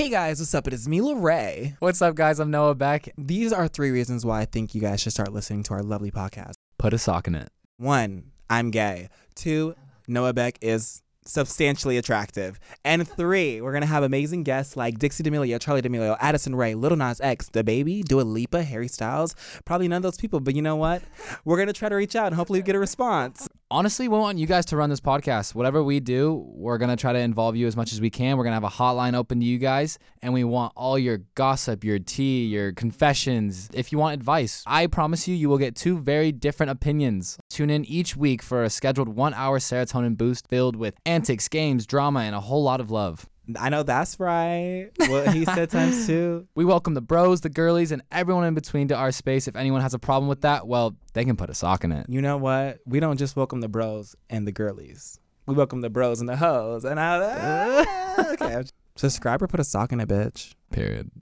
Hey guys, what's up? It is Mila Ray. What's up, guys? I'm Noah Beck. These are three reasons why I think you guys should start listening to our lovely podcast. Put a sock in it. One, I'm gay. Two, Noah Beck is substantially attractive. And three, we're gonna have amazing guests like Dixie D'Amelio, Charli D'Amelio, Addison Rae, Lil Nas X, The Baby, Dua Lipa, Harry Styles. Probably none of those people, but you know what? We're gonna try to reach out and hopefully get a response. Honestly, we want you guys to run this podcast. Whatever we do, we're going to try to involve you as much as we can. We're going to have a hotline open to you guys, and we want all your gossip, your tea, your confessions. If you want advice, I promise you, you will get two very different opinions. Tune in each week for a scheduled one hour serotonin boost filled with antics, games, drama, and a whole lot of love. I know that's right. What he said times two. We welcome the bros, the girlies, and everyone in between to our space. If anyone has a problem with that, well, they can put a sock in it. You know what? We don't just welcome the bros and the girlies. We welcome the bros and the hoes. And I, okay. Subscribe or put a sock in it, bitch. Period.